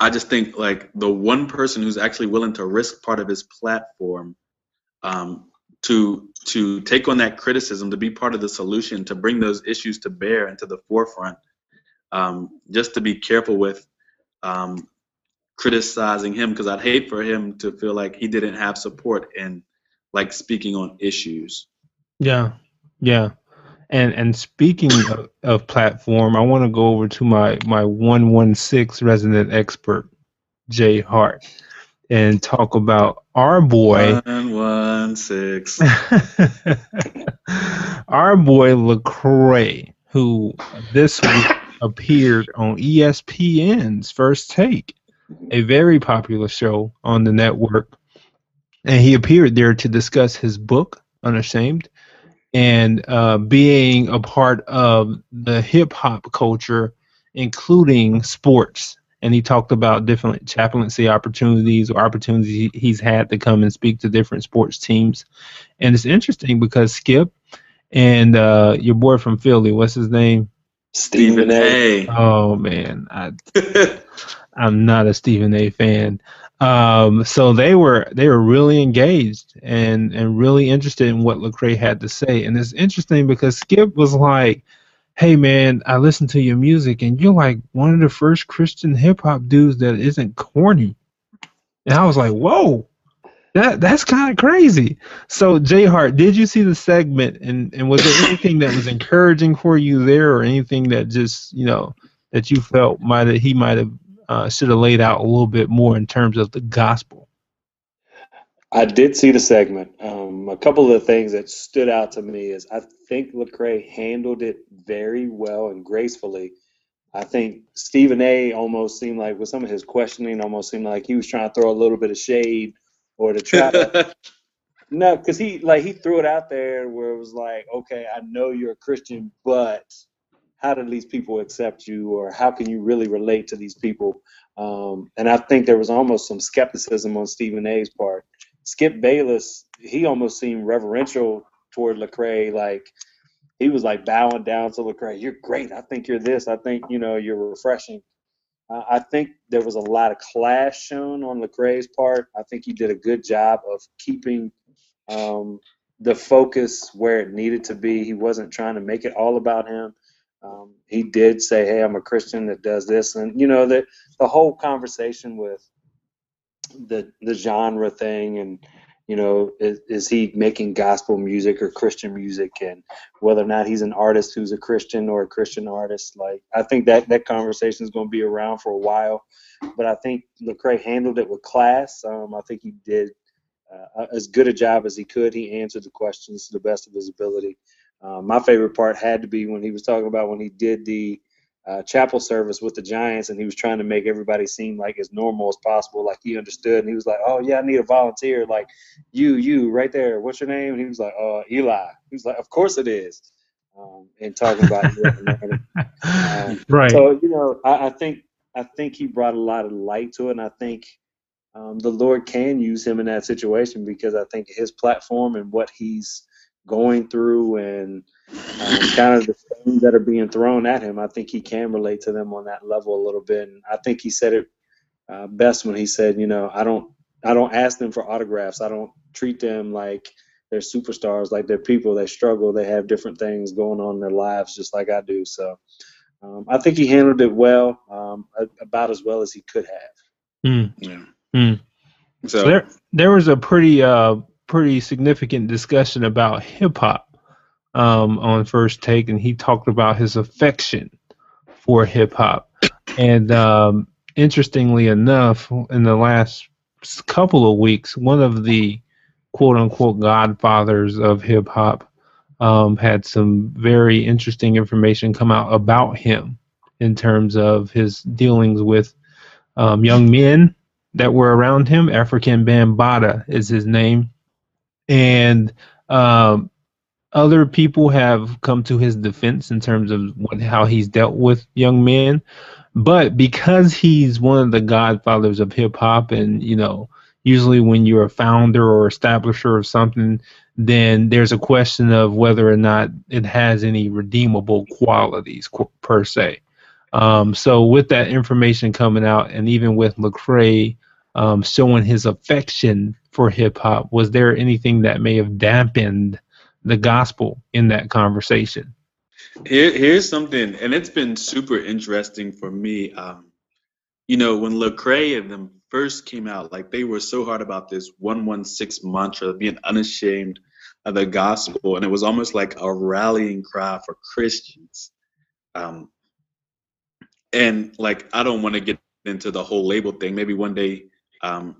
I just think like the one person who's actually willing to risk part of his platform um, to to take on that criticism, to be part of the solution, to bring those issues to bear and to the forefront, um, just to be careful with um, criticizing him because I'd hate for him to feel like he didn't have support in like speaking on issues. Yeah, yeah. And and speaking of, of platform, I want to go over to my my one one six resident expert, J-Hart, and talk about our boy. one one six, our boy Lecrae, who this week appeared on ESPN's First Take, a very popular show on the network, and he appeared there to discuss his book Unashamed and uh, being a part of the hip hop culture, including sports. And he talked about different chaplaincy opportunities or opportunities he's had to come and speak to different sports teams. And it's interesting because Skip and uh, your boy from Philly, what's his name? Stephen A. Oh man, I, I'm not a Stephen A. fan. Um, so they were they were really engaged and and really interested in what Lecrae had to say. And it's interesting because Skip was like, "Hey man, I listened to your music, and you're like one of the first Christian hip hop dudes that isn't corny." And I was like, "Whoa." That that's kind of crazy. So J-Hart, did you see the segment and, and was there anything that was encouraging for you there or anything that just, you know, that you felt might he might have uh, should have laid out a little bit more in terms of the gospel. I did see the segment. Um, a couple of the things that stood out to me is I think Lecrae handled it very well and gracefully. I think Stephen A. almost seemed like with some of his questioning, almost seemed like he was trying to throw a little bit of shade or to try to. no, because he like he threw it out there where it was like, okay, I know you're a Christian, but how do these people accept you or how can you really relate to these people? Um, and i think there was almost some skepticism on stephen a's part. Skip bayless he almost seemed reverential toward lecrae like he was like bowing down to lecrae. You're great. I think you're this. I think you know you're refreshing. Uh, i think there was a lot of class shown on lecrae's part. I think he did a good job of keeping um, the focus where it needed to be. He wasn't trying to make it all about him um, he did say, "Hey, I'm a Christian that does this," and you know the the whole conversation with the the genre thing, and you know, is, is he making gospel music or Christian music, and whether or not he's an artist who's a Christian or a Christian artist. Like, I think that that conversation is going to be around for a while, but I think Lecrae handled it with class. Um, I think he did uh, as good a job as he could. He answered the questions to the best of his ability. Uh, my favorite part had to be when he was talking about when he did the uh, chapel service with the Giants, and he was trying to make everybody seem like as normal as possible, like he understood. And he was like, "Oh yeah, I need a volunteer, like you, you, right there. What's your name?" And he was like, "Oh, Eli." He was like, "Of course it is." Um, and talking about um, right. So you know, I, I, think I think he brought a lot of light to it, and I think um, the Lord can use him in that situation because I think his platform and what he's going through and um, kind of the things that are being thrown at him. I think he can relate to them on that level a little bit. And I think he said it uh, best when he said, you know, I don't, I don't ask them for autographs. I don't treat them like they're superstars, like they're people. They struggle. They have different things going on in their lives, just like I do. So um, I think he handled it well, um, about as well as he could have. Mm. Yeah. Mm. So, so, there, there was a pretty uh, pretty significant discussion about hip hop um, on First Take, and he talked about his affection for hip hop. And um, interestingly enough, in the last couple of weeks, one of the quote unquote godfathers of hip hop, um, had some very interesting information come out about him in terms of his dealings with um, young men that were around him. Afrika Bambaataa is his name, and um, other people have come to his defense in terms of what, how he's dealt with young men. But because he's one of the godfathers of hip hop, and you know, usually when you're a founder or establisher of something, then there's a question of whether or not it has any redeemable qualities per se. Um, so with that information coming out, and even with Lecrae um, showing his affection for hip hop, was there anything that may have dampened the gospel in that conversation? Here, here's something, and it's been super interesting for me. Um, you know, when Lecrae and them first came out, like they were so hard about this 116 mantra, being unashamed of the gospel, and it was almost like a rallying cry for Christians. Um, and like, I don't want to get into the whole label thing. Maybe one day um,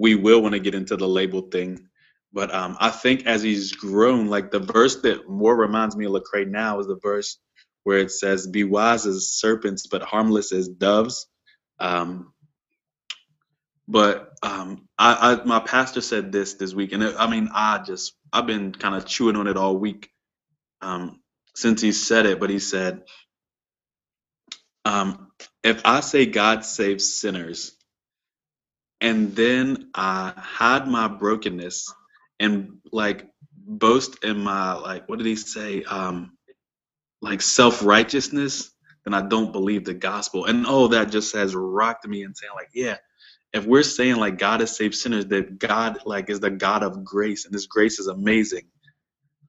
we will want to get into the label thing. But um, I think as he's grown, like the verse that more reminds me of Lecrae now is the verse where it says, "Be wise as serpents, but harmless as doves." Um, but um, I, I, my pastor said this this week, and it, I mean, I just I've been kind of chewing on it all week um, since he said it. But he said, um, "If I say God saves sinners, and then I hide my brokenness and like boast in my like what did he say? Um like self-righteousness then i don't believe the gospel. And oh that just has rocked me and saying like yeah if we're saying like god has saved sinners that god like is the god of grace and this grace is amazing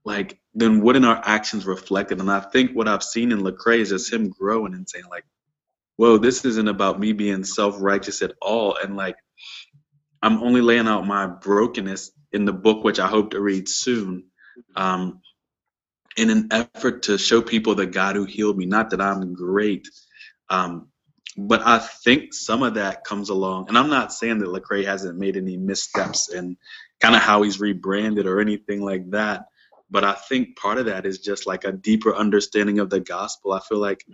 like then wouldn't our actions reflect it? And i think what i've seen in lecrae is just him growing and saying like whoa this isn't about me being self-righteous at all. And like i'm only laying out my brokenness in the book, which I hope to read soon, um, in an effort to show people the God who healed me. Not that I'm great, um, but I think some of that comes along. And I'm not saying that Lecrae hasn't made any missteps and kind of how he's rebranded or anything like that. But I think part of that is just like a deeper understanding of the gospel. I feel like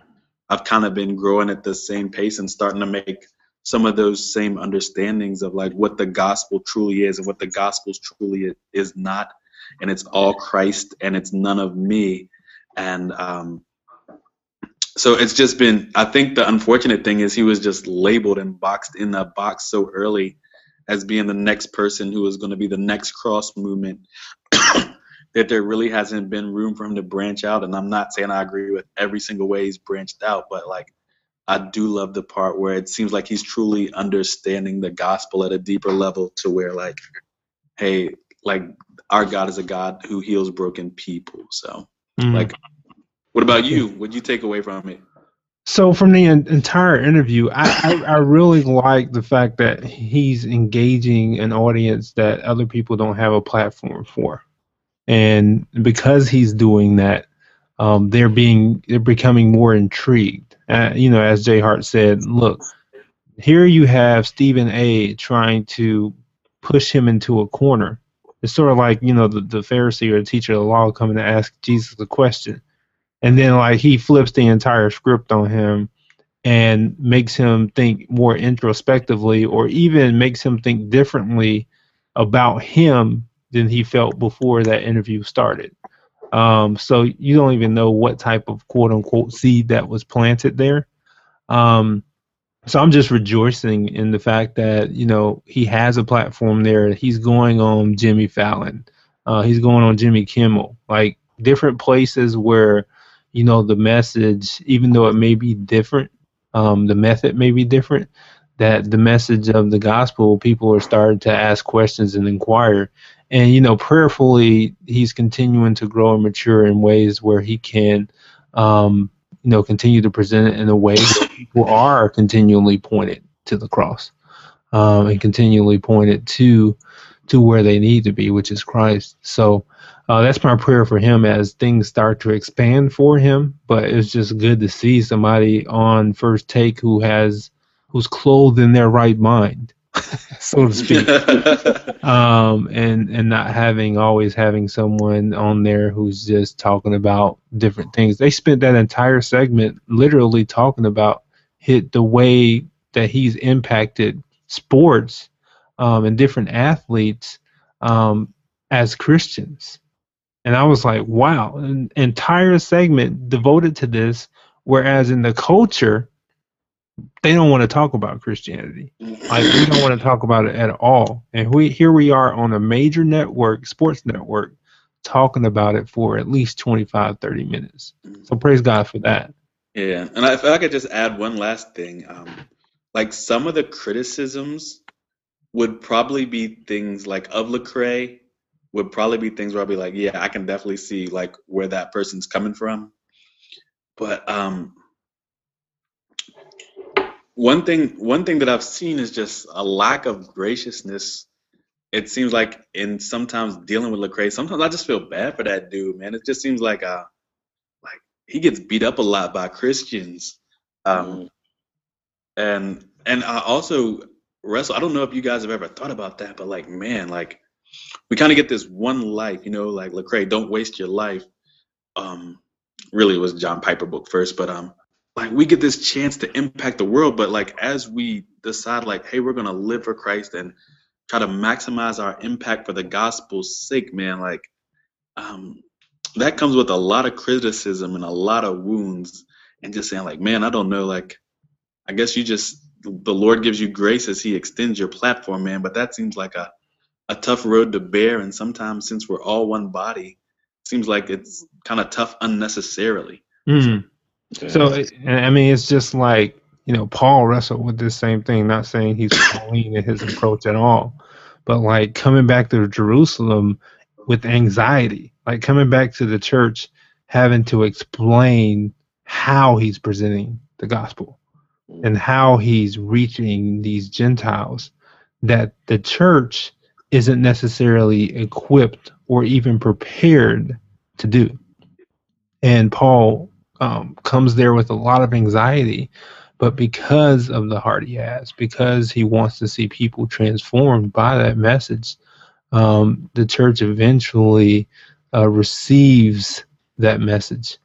I've kind of been growing at the same pace and starting to make some of those same understandings of like what the gospel truly is and what the gospel truly is not. And it's all christ and it's none of me. And um so it's just been i think the unfortunate thing is he was just labeled and boxed in that box so early as being the next person who is going to be the next cross movement that there really hasn't been room for him to branch out. And i'm not saying i agree with every single way he's branched out but like I do love the part where it seems like he's truly understanding the gospel at a deeper level to where like, hey, like our God is a God who heals broken people. So mm-hmm. like what about you? What'd you take away from it? So from the entire interview, I, I, I, really like the fact that he's engaging an audience that other people don't have a platform for, and because he's doing that, um, they're being they're becoming more intrigued uh, you know, as J-Hart said, look, here you have Stephen A. trying to push him into a corner. It's sort of like, you know, the, the Pharisee or the teacher of the law coming to ask Jesus a question. And then, like, he flips the entire script on him and makes him think more introspectively or even makes him think differently about him than he felt before that interview started. Um, so you don't even know what type of quote unquote seed that was planted there. Um, so I'm just rejoicing in the fact that you know he has a platform there. He's going on Jimmy Fallon. Uh, he's going on Jimmy Kimmel. Like different places where you know the message, even though it may be different, um, the method may be different. That the message of the gospel, people are starting to ask questions and inquire, and you know prayerfully he's continuing to grow and mature in ways where he can um, you know continue to present it in a way that people are continually pointed to the cross um, and continually pointed to to where they need to be which is christ. So uh, that's my prayer for him as things start to expand for him. But it's just good to see somebody on first take who has who's clothed in their right mind so to speak. um, and and not having always having someone on there who's just talking about different things. They spent that entire segment literally talking about hit the way that he's impacted sports um, and different athletes um, as Christians. And I was like, wow, an entire segment devoted to this. Whereas in the culture, they don't want to talk about Christianity. Like we don't want to talk about it at all. And we here we are on a major network, sports network, talking about it for at least 25, 30 minutes. So praise God for that. Yeah, and if I could just add one last thing, um, like some of the criticisms would probably be things like of Lecrae would probably be things where I'd be like, yeah, I can definitely see like where that person's coming from. But um, one thing one thing that I've seen is just a lack of graciousness. It seems like in sometimes dealing with Lecrae, sometimes I just feel bad for that dude, man. It just seems like uh like he gets beat up a lot by Christians. Um mm-hmm. and and I also Russell, I don't know if you guys have ever thought about that, but like man, like we kind of get this one life, you know, like Lecrae, don't waste your life. Um really it was John Piper book first, but um like we get this chance to impact the world but like as we decide like hey we're gonna live for christ and try to maximize our impact for the gospel's sake man like um that comes with a lot of criticism and a lot of wounds and just saying like man i don't know like i guess you just the lord gives you grace as he extends your platform man but that seems like a a tough road to bear and sometimes since we're all one body seems like it's kind of tough unnecessarily mm. So I mean, it's just like you know, Paul wrestled with this same thing. Not saying he's clean in his approach at all, but like coming back to Jerusalem with anxiety, like coming back to the church, having to explain how he's presenting the gospel mm. and how he's reaching these Gentiles that the church isn't necessarily equipped or even prepared to do. And Paul um, comes there with a lot of anxiety, but because of the heart he has, because he wants to see people transformed by that message, um, the church eventually uh, receives that message,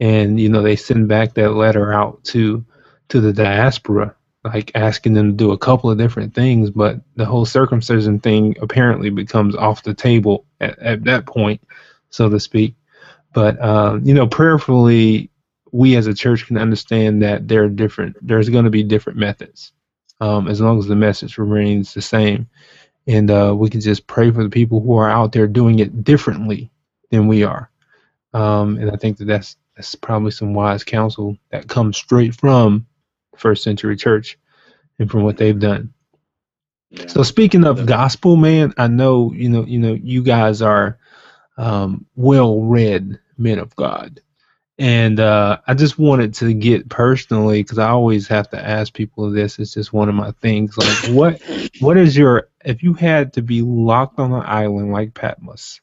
and you know they send back that letter out to to the diaspora, like asking them to do a couple of different things, but the whole circumcision thing apparently becomes off the table at, at that point, so to speak. But um, you know, prayerfully, we as a church can understand that there are different there's going to be different methods um, as long as the message remains the same. And uh, we can just pray for the people who are out there doing it differently than we are. Um, and i think that that's that's probably some wise counsel that comes straight from first century church and from what they've done. Yeah. so speaking of gospel man i know you know you know you guys are um, well read men of god and uh, I just wanted to get personally because I always have to ask people this. It's just one of my things. Like, what what is your if you had to be locked on an island like Patmos,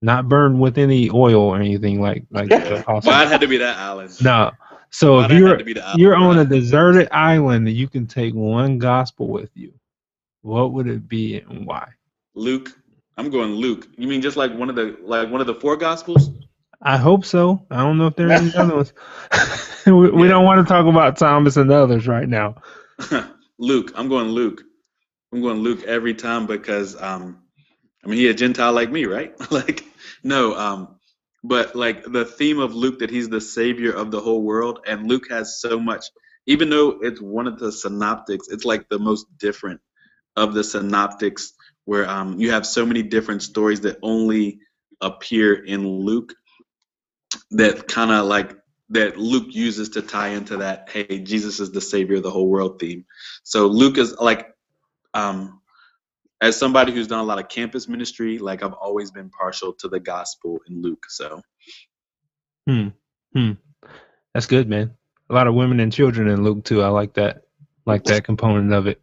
not burned with any oil or anything like like the awesome. Mine had to be that island. No. So if you're you're on a deserted island that you can take one gospel with you, what would it be and why? Luke. I'm going Luke. You mean just like one of the like one of the four gospels? I hope so. I don't know if there are any other ones. we, we don't want to talk about Thomas and others right now. Luke, I'm going Luke. I'm going Luke every time because um, I mean he a Gentile like me, right? like no, um, but like the theme of Luke that he's the savior of the whole world, and Luke has so much. Even though it's one of the synoptics, it's like the most different of the synoptics, where um, you have so many different stories that only appear in Luke that kind of like that Luke uses to tie into that hey Jesus is the savior of the whole world theme. So Luke is like um as somebody who's done a lot of campus ministry, like I've always been partial to the gospel in Luke. So Hmm. Hmm. That's good, man. A lot of women and children in Luke too. I like that. Like that component of it.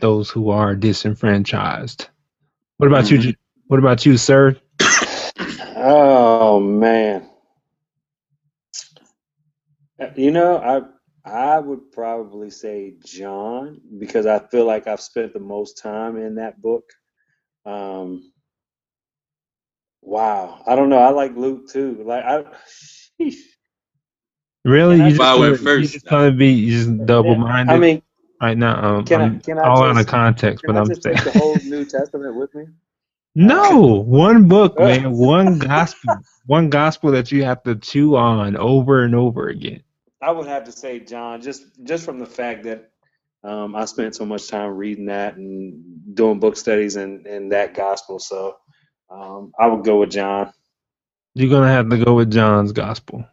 Those who are disenfranchised. What about mm-hmm. you? What about you, sir? Oh man. You know, I I would probably say John because I feel like I've spent the most time in that book. Um, wow, I don't know. I like Luke too. Like I, sheesh. Really, you just, If I went wanna- you first, just trying to be you just double minded I mean, right now. Um, can I- I'm can I all out of context, can but I I'm just saying take the whole New Testament with me? No one book, man, one gospel, one gospel that you have to chew on over and over again. I would have to say John, just just from the fact that um, I spent so much time reading that and doing book studies and in that gospel. So um, I would go with John. You're gonna have to go with John's gospel.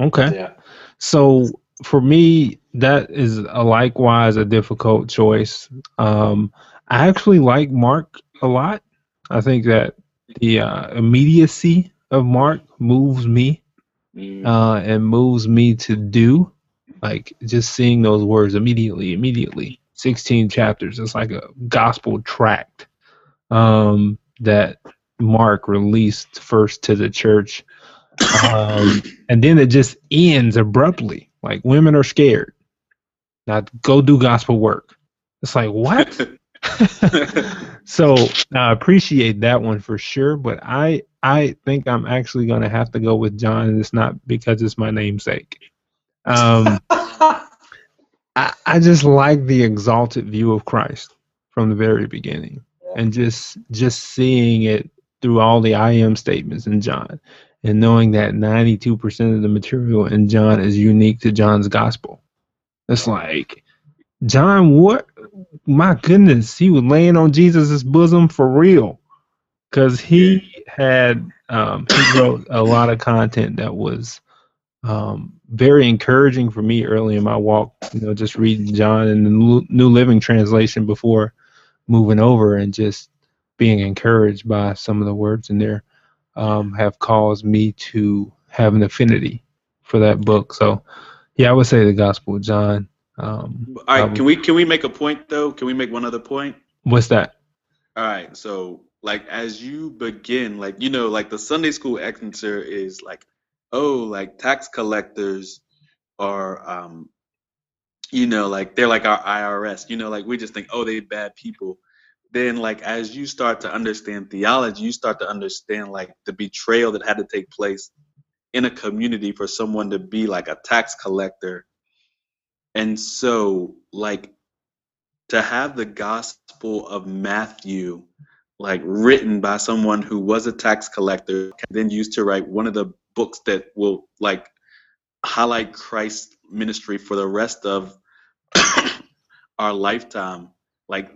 Okay. Yeah. So for me, that is a likewise a difficult choice. Um, I actually like Mark a lot. I think that the uh, immediacy of Mark moves me Mm. uh, and moves me to do. Like just seeing those words immediately, immediately. 16 chapters. It's like a gospel tract um, that Mark released first to the church. Um, and then it just ends abruptly. Like women are scared. Now go do gospel work. It's like, what? so I appreciate that one for sure, but I I think I'm actually gonna have to go with John, and it's not because it's my namesake. Um, I, I just like the exalted view of Christ from the very beginning, and just just seeing it through all the I am statements in John, and knowing that 92% of the material in John is unique to John's gospel. It's like John, what? My goodness, he was laying on Jesus' bosom for real, because he had um, he wrote a lot of content that was um, very encouraging for me early in my walk. You know, just reading John in the New New Living Translation before moving over, and just being encouraged by some of the words in there um, have caused me to have an affinity for that book. So, yeah, I would say the Gospel of John. Um, All right, um, can we can we make a point though? Can we make one other point? what's that? All right, so like as you begin, like you know, like the Sunday school answer is like, oh, like tax collectors are, um, you know, like they're like our IRS. You know, like we just think, oh, they bad people. Then, like as you start to understand theology, you start to understand like the betrayal that had to take place in a community for someone to be like a tax collector. And so, like to have the gospel of Matthew like written by someone who was a tax collector then used to write one of the books that will like highlight Christ's ministry for the rest of our lifetime like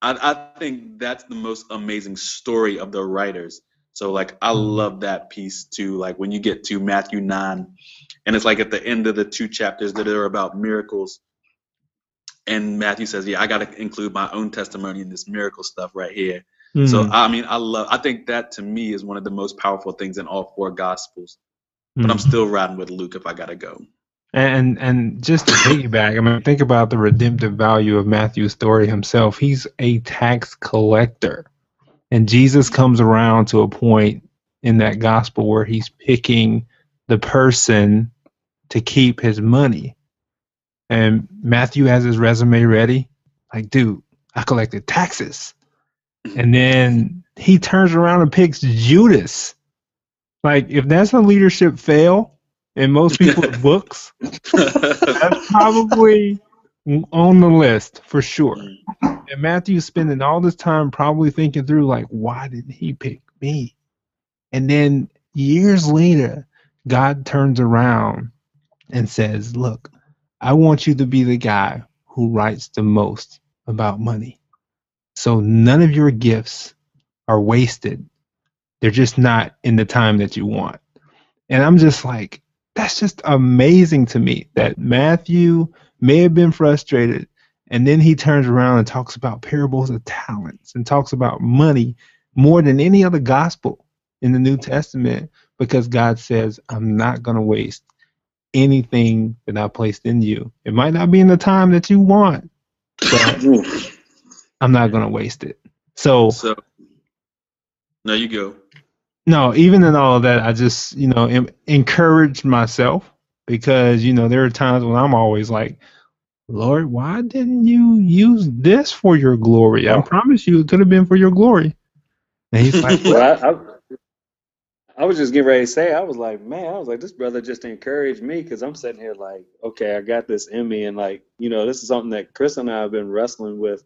I, I think that's the most amazing story of the writers so like I love that piece too like when you get to Matthew 9 and it's like at the end of the two chapters that are about miracles and Matthew says, "Yeah, I got to include my own testimony in this miracle stuff right here." So Mm, I mean, I love. I think that to me is one of the most powerful things in all four gospels. But mm. I'm still riding with Luke if I gotta go. And and just to piggyback, I mean, think about the redemptive value of Matthew's story himself. He's a tax collector, and Jesus comes around to a point in that gospel where he's picking the person to keep his money. And Matthew has his resume ready, like, dude, I collected taxes. And then he turns around and picks Judas. Like, if that's a leadership fail in most people's books, that's probably on the list for sure. Mm. And Matthew's spending all this time probably thinking through, like, why didn't he pick me? And then years later, God turns around and says, Look, I want you to be the guy who writes the most about money. So none of your gifts are wasted. They're just not in the time that you want. And I'm just like, that's just amazing to me that Matthew may have been frustrated. And then he turns around and talks about parables of talents and talks about money more than any other gospel in the New Testament because God says, I'm not going to waste anything that I placed in you. It might not be in the time that you want, but I'm not going to waste it. So, so no, you go. no, even in all of that, I just, you know, em- encouraged myself because you know there are times when I'm always like, Lord, why didn't you use this for your glory? I promise you, it could have been for your glory. And he's like, well, I, I, I, was just getting ready to say, I was like, man, I was like, this brother just encouraged me because I'm sitting here like, okay, I got this in me, and like, you know, this is something that Chris and I have been wrestling with,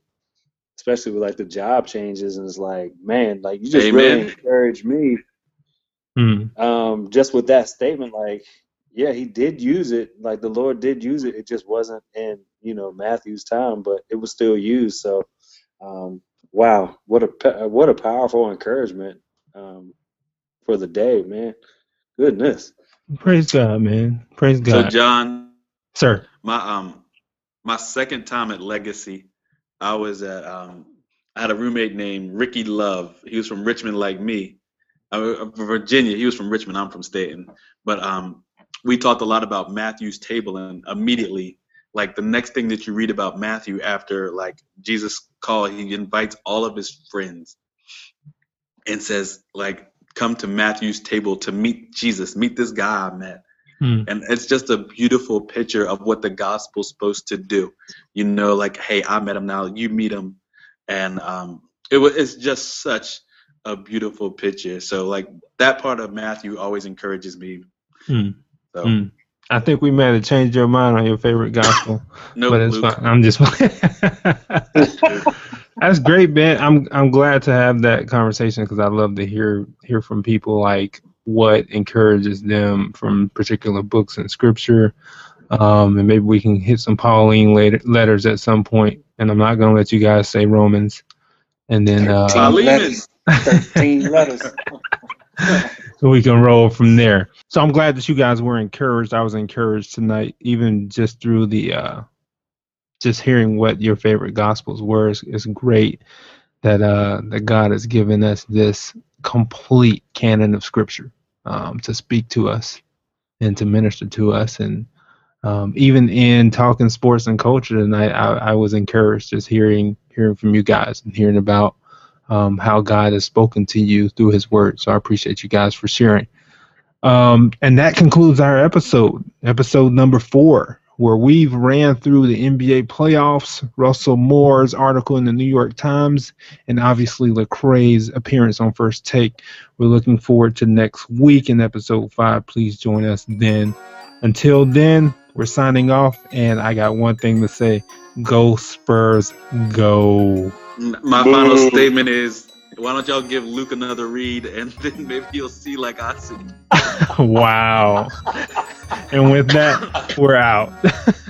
especially with like the job changes, and it's like, man, like you just Amen. really encouraged me. Mm. Um, just with that statement, like, yeah, he did use it. Like the Lord did use it. It just wasn't in you know Matthew's time, but it was still used. So, um, wow, what a what a powerful encouragement um, for the day, man. Goodness. Praise God, man. Praise God. So, John, sir, my um my second time at Legacy, I was at um I had a roommate named Ricky Love. He was from Richmond, like me. Uh, Virginia. He was from Richmond. I'm from Staten. But um, we talked a lot about Matthew's table, and immediately, like the next thing that you read about Matthew after like Jesus call, he invites all of his friends and says, like, come to Matthew's table to meet Jesus, meet this guy I met. Hmm. And it's just a beautiful picture of what the gospel's supposed to do. You know, like, hey, I met him now, you meet him. And um, it was it's just such a beautiful picture. So like that part of Matthew always encourages me. Hmm. So mm. I think we might have changed your mind on your favorite gospel. no, but it's Luke. fine. I'm just That's great, Ben. I'm I'm glad to have that conversation because I love to hear hear from people like what encourages them from particular books and scripture. Um, and maybe we can hit some Pauline later, letters at some point. And I'm not gonna let you guys say Romans. And then uh, Thirteen letters. we can roll from there. So I'm glad that you guys were encouraged. I was encouraged tonight, even just through the uh, just hearing what your favorite gospels were. It's, it's great that uh, that God has given us this complete canon of Scripture um, to speak to us and to minister to us. And um, even in talking sports and culture tonight, I, I was encouraged just hearing hearing from you guys and hearing about um, how God has spoken to you through His Word. So I appreciate you guys for sharing. Um, and that concludes our episode, episode number four, where we've ran through the NBA playoffs, Russell Moore's article in the New York Times, and obviously Lecrae's appearance on First Take. We're looking forward to next week in episode five. Please join us then. Until then, we're signing off, and I got one thing to say: Go Spurs, go! My Boo. final statement is why don't y'all give Luke another read and then maybe you'll see like I see. wow. and with that, we're out.